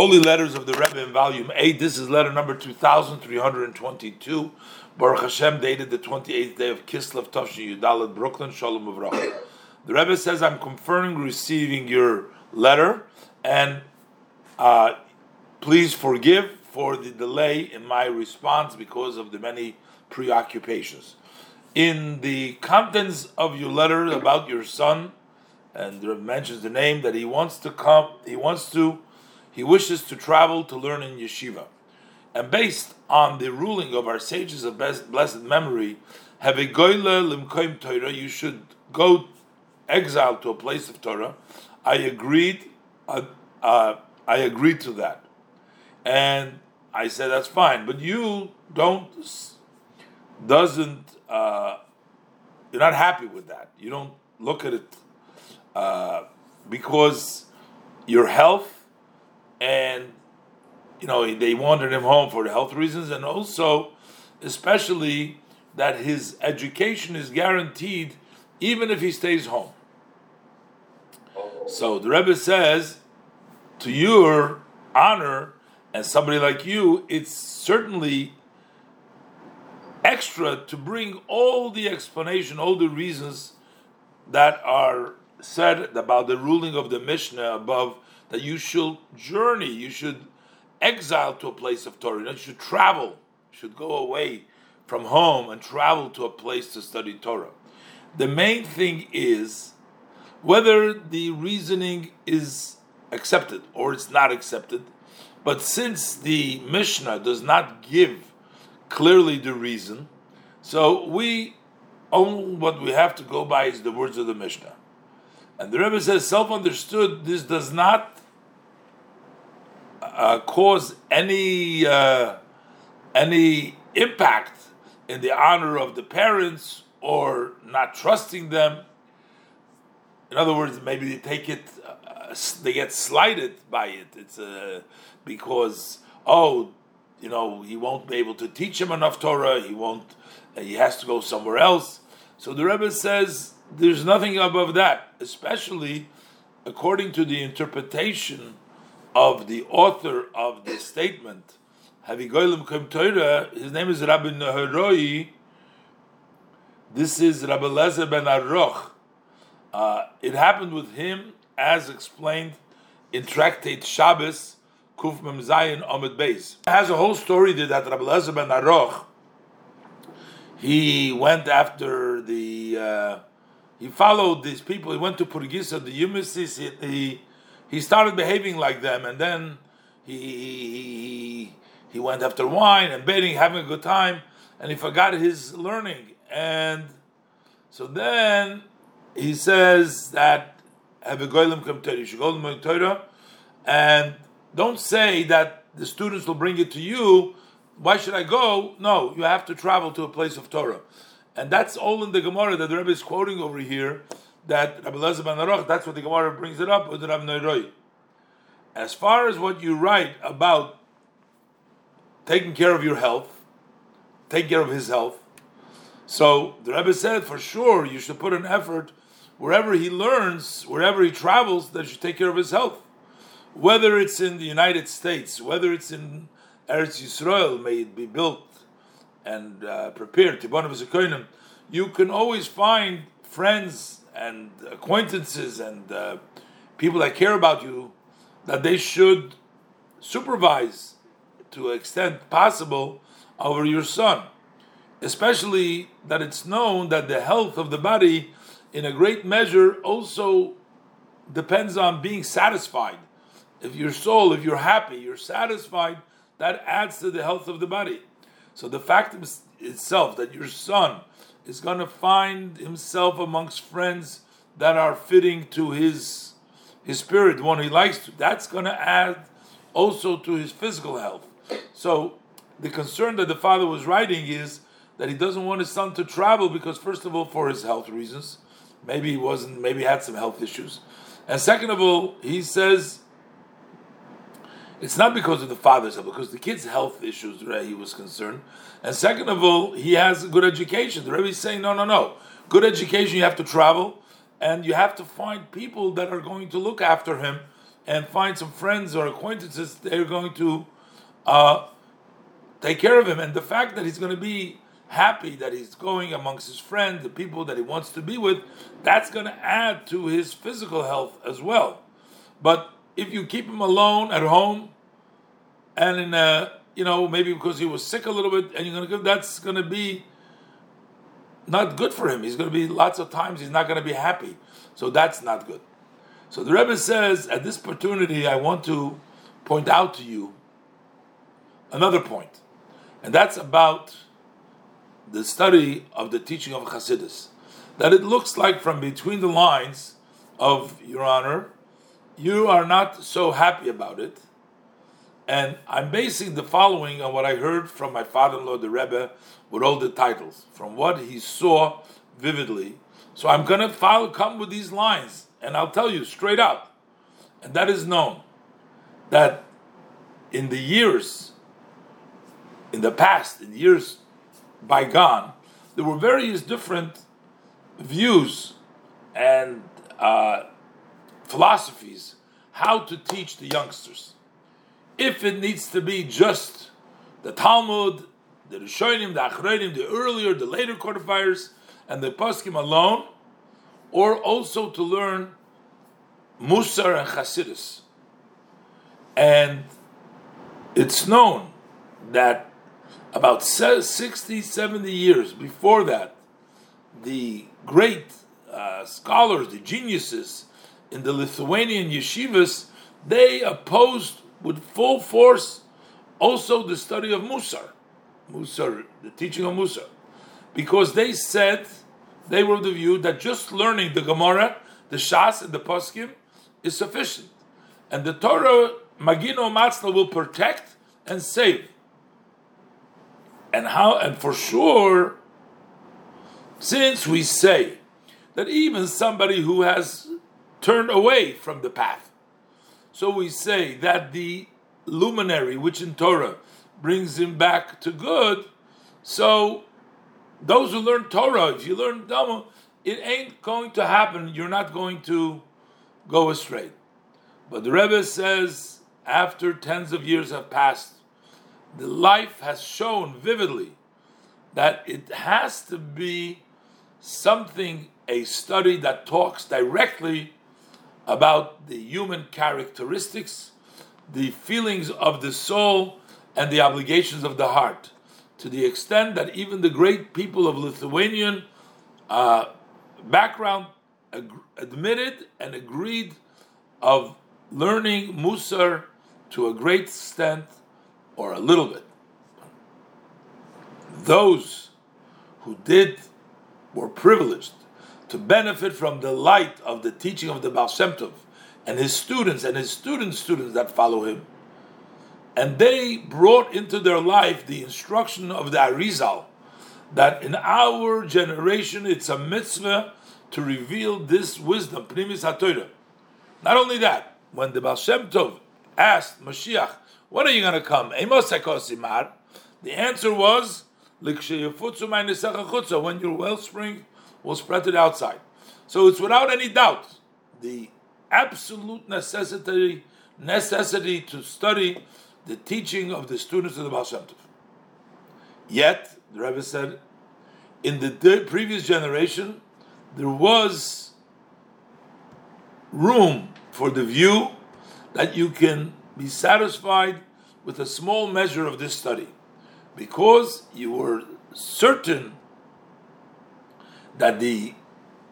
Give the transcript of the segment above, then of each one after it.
Holy Letters of the Rebbe in Volume 8. This is letter number 2322. Baruch Hashem, dated the 28th day of Kislev Tavshin Yudalit, Brooklyn, Shalom Uvracha. The Rebbe says, I'm confirming receiving your letter, and uh, please forgive for the delay in my response because of the many preoccupations. In the contents of your letter about your son, and there mentions the name that he wants to come, he wants to, he wishes to travel to learn in yeshiva. And based on the ruling of our sages of blessed memory, have a goyle limkoim Torah, you should go exile to a place of Torah. I agreed, uh, uh, I agreed to that. And I said, that's fine, but you don't, doesn't, uh, you're not happy with that. You don't look at it uh, because your health and you know they wanted him home for health reasons and also especially that his education is guaranteed even if he stays home. So the rebbe says to your honor and somebody like you it's certainly extra to bring all the explanation all the reasons that are said about the ruling of the Mishnah above that you should journey, you should exile to a place of Torah, you should travel, you should go away from home and travel to a place to study Torah. The main thing is whether the reasoning is accepted or it's not accepted. But since the Mishnah does not give clearly the reason, so we only what we have to go by is the words of the Mishnah. And the Rebbe says, self-understood, this does not uh, cause any uh, any impact in the honor of the parents or not trusting them. In other words, maybe they take it, uh, they get slighted by it. It's uh, because oh, you know, he won't be able to teach him enough Torah. He won't. He has to go somewhere else. So the Rebbe says there's nothing above that, especially according to the interpretation of the author of this statement. His name is Rabbi Nehorai. This is Rabbi Lezer ben Aroch. Uh, it happened with him, as explained in Tractate Shabbos, Kuf Mem Zayin Omid Beis. It has a whole story there that Rabbi Lezer ben Aroch, he went after the uh, he followed these people. He went to Purgisa, the Yumisis. He, he, he started behaving like them, and then he, he he went after wine and betting, having a good time, and he forgot his learning. And so then he says that have a goyim come you should go to Torah, and don't say that the students will bring it to you. Why should I go? No, you have to travel to a place of Torah. And that's all in the Gemara that the Rebbe is quoting over here. That Rabbi Lezer ben Aruch, that's what the Gemara brings it up. As far as what you write about taking care of your health, take care of his health. So the Rebbe said for sure you should put an effort wherever he learns, wherever he travels, that you should take care of his health. Whether it's in the United States, whether it's in Eretz Yisrael, may it be built and uh, prepared, you can always find friends and acquaintances and uh, people that care about you that they should supervise to extent possible over your son. Especially that it's known that the health of the body, in a great measure, also depends on being satisfied. If your soul, if you're happy, you're satisfied, that adds to the health of the body. So the fact itself that your son is going to find himself amongst friends that are fitting to his his spirit, one he likes to, that's going to add also to his physical health. So the concern that the father was writing is that he doesn't want his son to travel because first of all for his health reasons, maybe he wasn't, maybe he had some health issues, and second of all he says it's not because of the father's health, because the kid's health issues, right, he was concerned. And second of all, he has good education. The Rebbe is saying, no, no, no. Good education, you have to travel, and you have to find people that are going to look after him and find some friends or acquaintances. They're going to uh, take care of him, and the fact that he's going to be happy that he's going amongst his friends, the people that he wants to be with, that's going to add to his physical health as well. But if you keep him alone at home, and in a, you know maybe because he was sick a little bit, and you're to give that's to be not good for him. He's to be lots of times he's not to be happy, so that's not good. So the Rebbe says at this opportunity, I want to point out to you another point, and that's about the study of the teaching of Chassidus. That it looks like from between the lines of Your Honor, you are not so happy about it. And I'm basing the following on what I heard from my father-in-law, the Rebbe, with all the titles, from what he saw vividly. So I'm going to follow, come with these lines, and I'll tell you straight up, and that is known that in the years, in the past, in years bygone, there were various different views and uh, philosophies how to teach the youngsters. If it needs to be just the Talmud, the Rishonim, the Achronim, the earlier, the later codifiers, and the Poskim alone, or also to learn Musar and Chasidus. And it's known that about 60, 70 years before that, the great uh, scholars, the geniuses in the Lithuanian yeshivas, they opposed with full force also the study of Musar, Musar, the teaching of Musar, because they said they were of the view that just learning the Gemara, the Shas, and the Poskim is sufficient, and the Torah Magino Matzla will protect and save. And how and for sure since we say that even somebody who has turned away from the path. So we say that the luminary which in torah brings him back to good so those who learn torah if you learn dhamma it ain't going to happen. You're not going to go astray. But the rebbe says after tens of years have passed the life has shown vividly that it has to be something, a study that talks directly about the human characteristics, the feelings of the soul, and the obligations of the heart, to the extent that even the great people of Lithuanian uh, background ag- admitted and agreed of learning Musar to a great extent or a little bit. Those who did were privileged to benefit from the light of the teaching of the Baal Shem Tov and his students and his students' students that follow him. And they brought into their life the instruction of the Arizal that in our generation it's a mitzvah to reveal this wisdom, Pnimis HaTorah. Not only that, when the Baal Shem Tov asked Mashiach, when are you going to come? The answer was when your wellspring will spread to the outside. So it's without any doubt the absolute necessity necessity to study the teaching of the students of the Baal Shem Tov. Yet, the Rebbe said, in the previous generation, there was room for the view that you can be satisfied with a small measure of this study because you were certain that the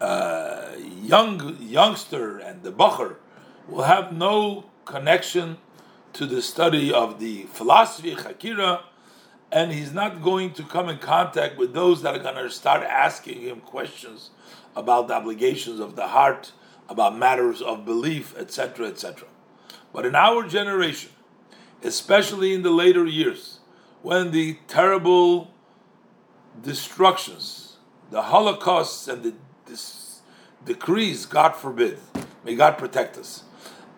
uh, young youngster and the bacher will have no connection to the study of the philosophy Chakira, and he's not going to come in contact with those that are going to start asking him questions about the obligations of the heart, about matters of belief, etc., etc. But in our generation, especially in the later years, when the terrible destructions, the holocausts, and the this decrees, God forbid, may God protect us,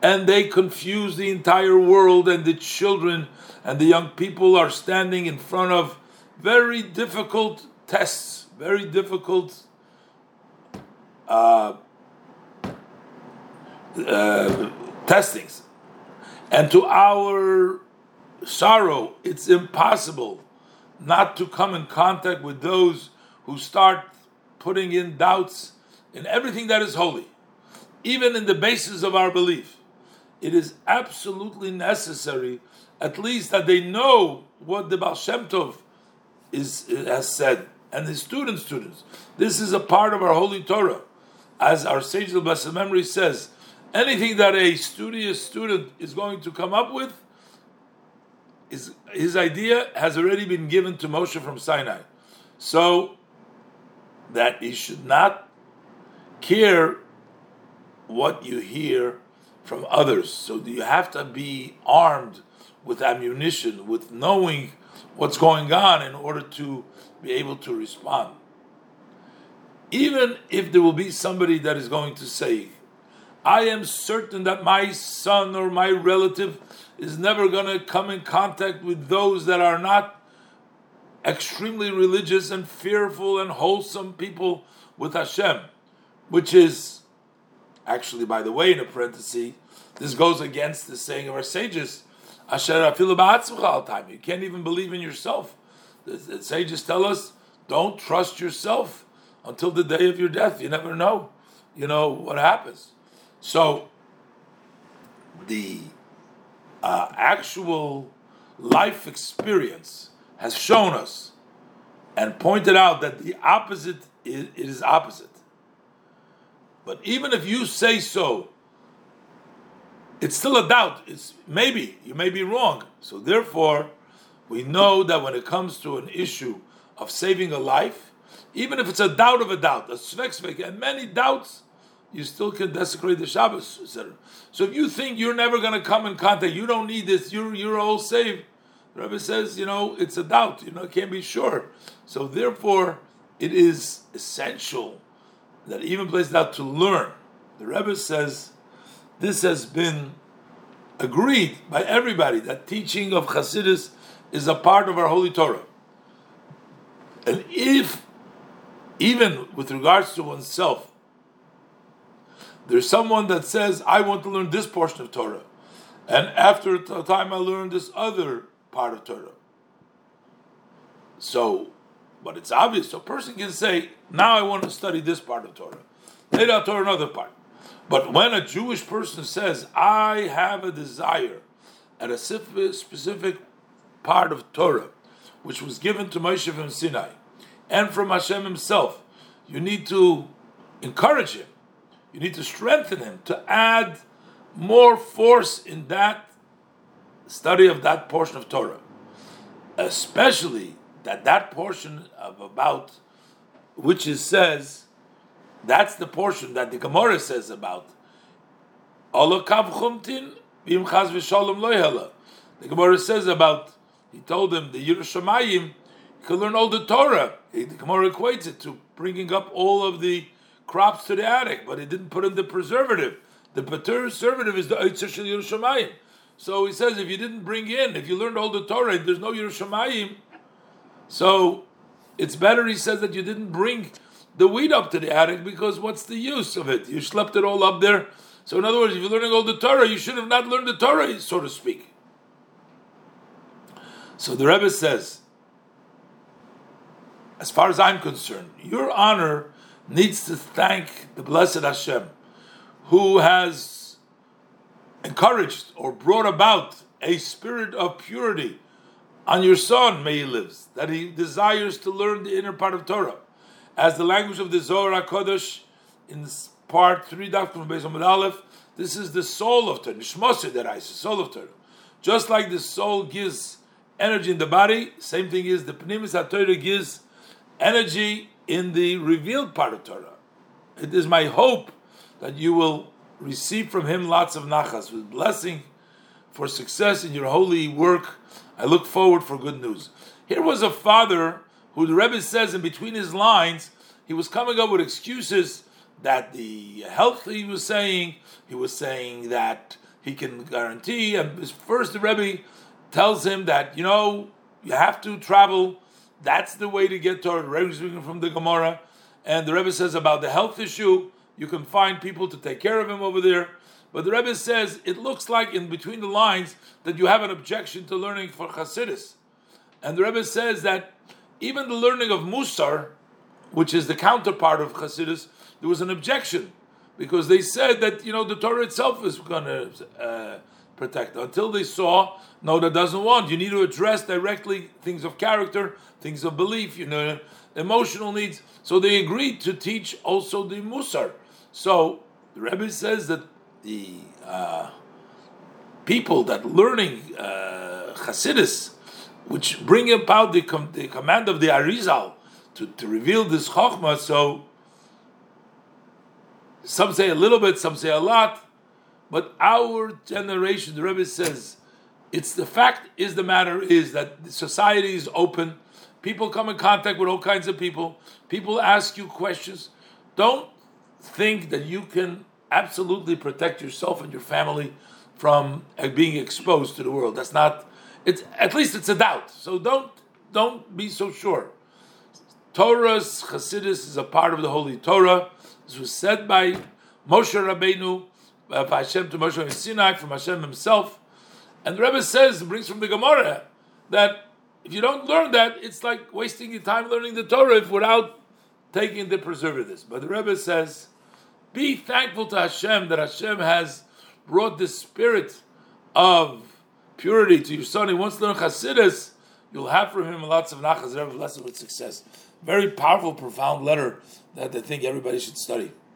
and they confuse the entire world, and the children and the young people are standing in front of very difficult tests, very difficult. Uh, uh, testings And to our sorrow, it's impossible not to come in contact with those who start putting in doubts in everything that is holy, even in the basis of our belief. It is absolutely necessary, at least that they know what the Baal Shem Tov is, has said, and the student students. This is a part of our holy Torah. As our sage of Blessed Memory says, anything that a studious student is going to come up with, is, his idea has already been given to Moshe from Sinai. So that he should not care what you hear from others. So you have to be armed with ammunition, with knowing what's going on in order to be able to respond. Even if there will be somebody that is going to say, I am certain that my son or my relative is never going to come in contact with those that are not extremely religious and fearful and wholesome people with Hashem, which is actually, by the way, in a parenthesis, this goes against the saying of our sages, Asher time. You can't even believe in yourself. The, the sages tell us, don't trust yourself until the day of your death. You never know, you know, what happens. So, the uh, actual life experience has shown us and pointed out that the opposite is, it is opposite. But even if you say so, it's still a doubt. It's maybe you may be wrong. So therefore, we know that when it comes to an issue of saving a life, even if it's a doubt of a doubt, a svek and many doubts, you still can desecrate the Shabbos, etc. So if you think you're never going to come in contact, you don't need this, you're you're all saved. The Rebbe says, you know, it's a doubt. You know, can't be sure. So therefore, it is essential that even places out to learn. The Rebbe says this has been agreed by everybody that teaching of Chassidus is a part of our holy Torah. And if, even with regards to oneself, there's someone that says, I want to learn this portion of Torah, and after a time I learn this other part of Torah. So, but it's obvious. So a person can say, now I want to study this part of Torah. Later I'll Torah another part. But when a Jewish person says, I have a desire at a specific part of Torah, which was given to Moshe from Sinai, and from Hashem himself, you need to encourage him. You need to strengthen him to add more force in that study of that portion of Torah, especially that that portion of about which it says that's the portion that the Gemara says about The Gemara says about he told him the Yiras Shamayim can learn all the Torah. The Gemara equates it to bringing up all of the crops to the attic, but he didn't put in the preservative. The preservative is the Eitzer Shel Yiras Shamayim. So he says, if you didn't bring in, if you learned all the Torah, there's no Yiras Shamayim, so it's better, he says, that you didn't bring the wheat up to the attic because what's the use of it? You slept it all up there. So, in other words, if you're learning all the Torah, you should have not learned the Torah, so to speak. So the Rebbe says, as far as I'm concerned, your honor needs to thank the blessed Hashem, who has encouraged or brought about a spirit of purity on your son, may he lives, that he desires to learn the inner part of Torah. As the language of the Zohar HaKodesh in part 3, Doctrine of Beis Aleph, this is the soul of Torah, Nishmose the soul of Torah. Just like the soul gives energy in the body, same thing is the Pnimis HaTorah gives energy in the revealed part of Torah. It is my hope that you will receive from him lots of nachas, with blessing for success in your holy work. I look forward for good news. Here was a father who the Rebbe says in between his lines, he was coming up with excuses that the health he was saying, he was saying that he can guarantee. And first, the Rebbe tells him that, you know, you have to travel. That's the way to get to Rebbe speaking from the Gemara. And the Rebbe says about the health issue, you can find people to take care of him over there. But the Rebbe says it looks like in between the lines that you have an objection to learning for Hasidus. And the Rebbe says that even the learning of Musar, which is the counterpart of Hasidus, there was an objection because they said that you know the Torah itself is going to uh, protect. Until they saw, no, that doesn't want. You need to address directly things of character, things of belief, you know, emotional needs. So they agreed to teach also the Musar. So the Rebbe says that the uh, people that learning uh, Hasidus, which bring about the, com- the command of the Arizal to, to reveal this Chokhmah, so some say a little bit, some say a lot, but our generation, the Rebbe says, it's the fact is the matter is that society is open. People come in contact with all kinds of people. People ask you questions. Don't think that you can absolutely protect yourself and your family from uh, being exposed to the world. That's not. It's at least it's a doubt. So don't don't be so sure. Torah's Chassidus is a part of the Holy Torah. This was said by Moshe Rabbeinu, uh, by Hashem to Moshe Sinai from Hashem himself. And the Rebbe says, brings from the Gemara, that if you don't learn that, it's like wasting your time learning the Torah without taking the preservatives. But the Rebbe says, be thankful to Hashem that Hashem has brought the spirit of purity to your son. He wants to learn Chassidus. You'll have from him lots of nachas, blessed with success. Very powerful, profound letter that I think everybody should study.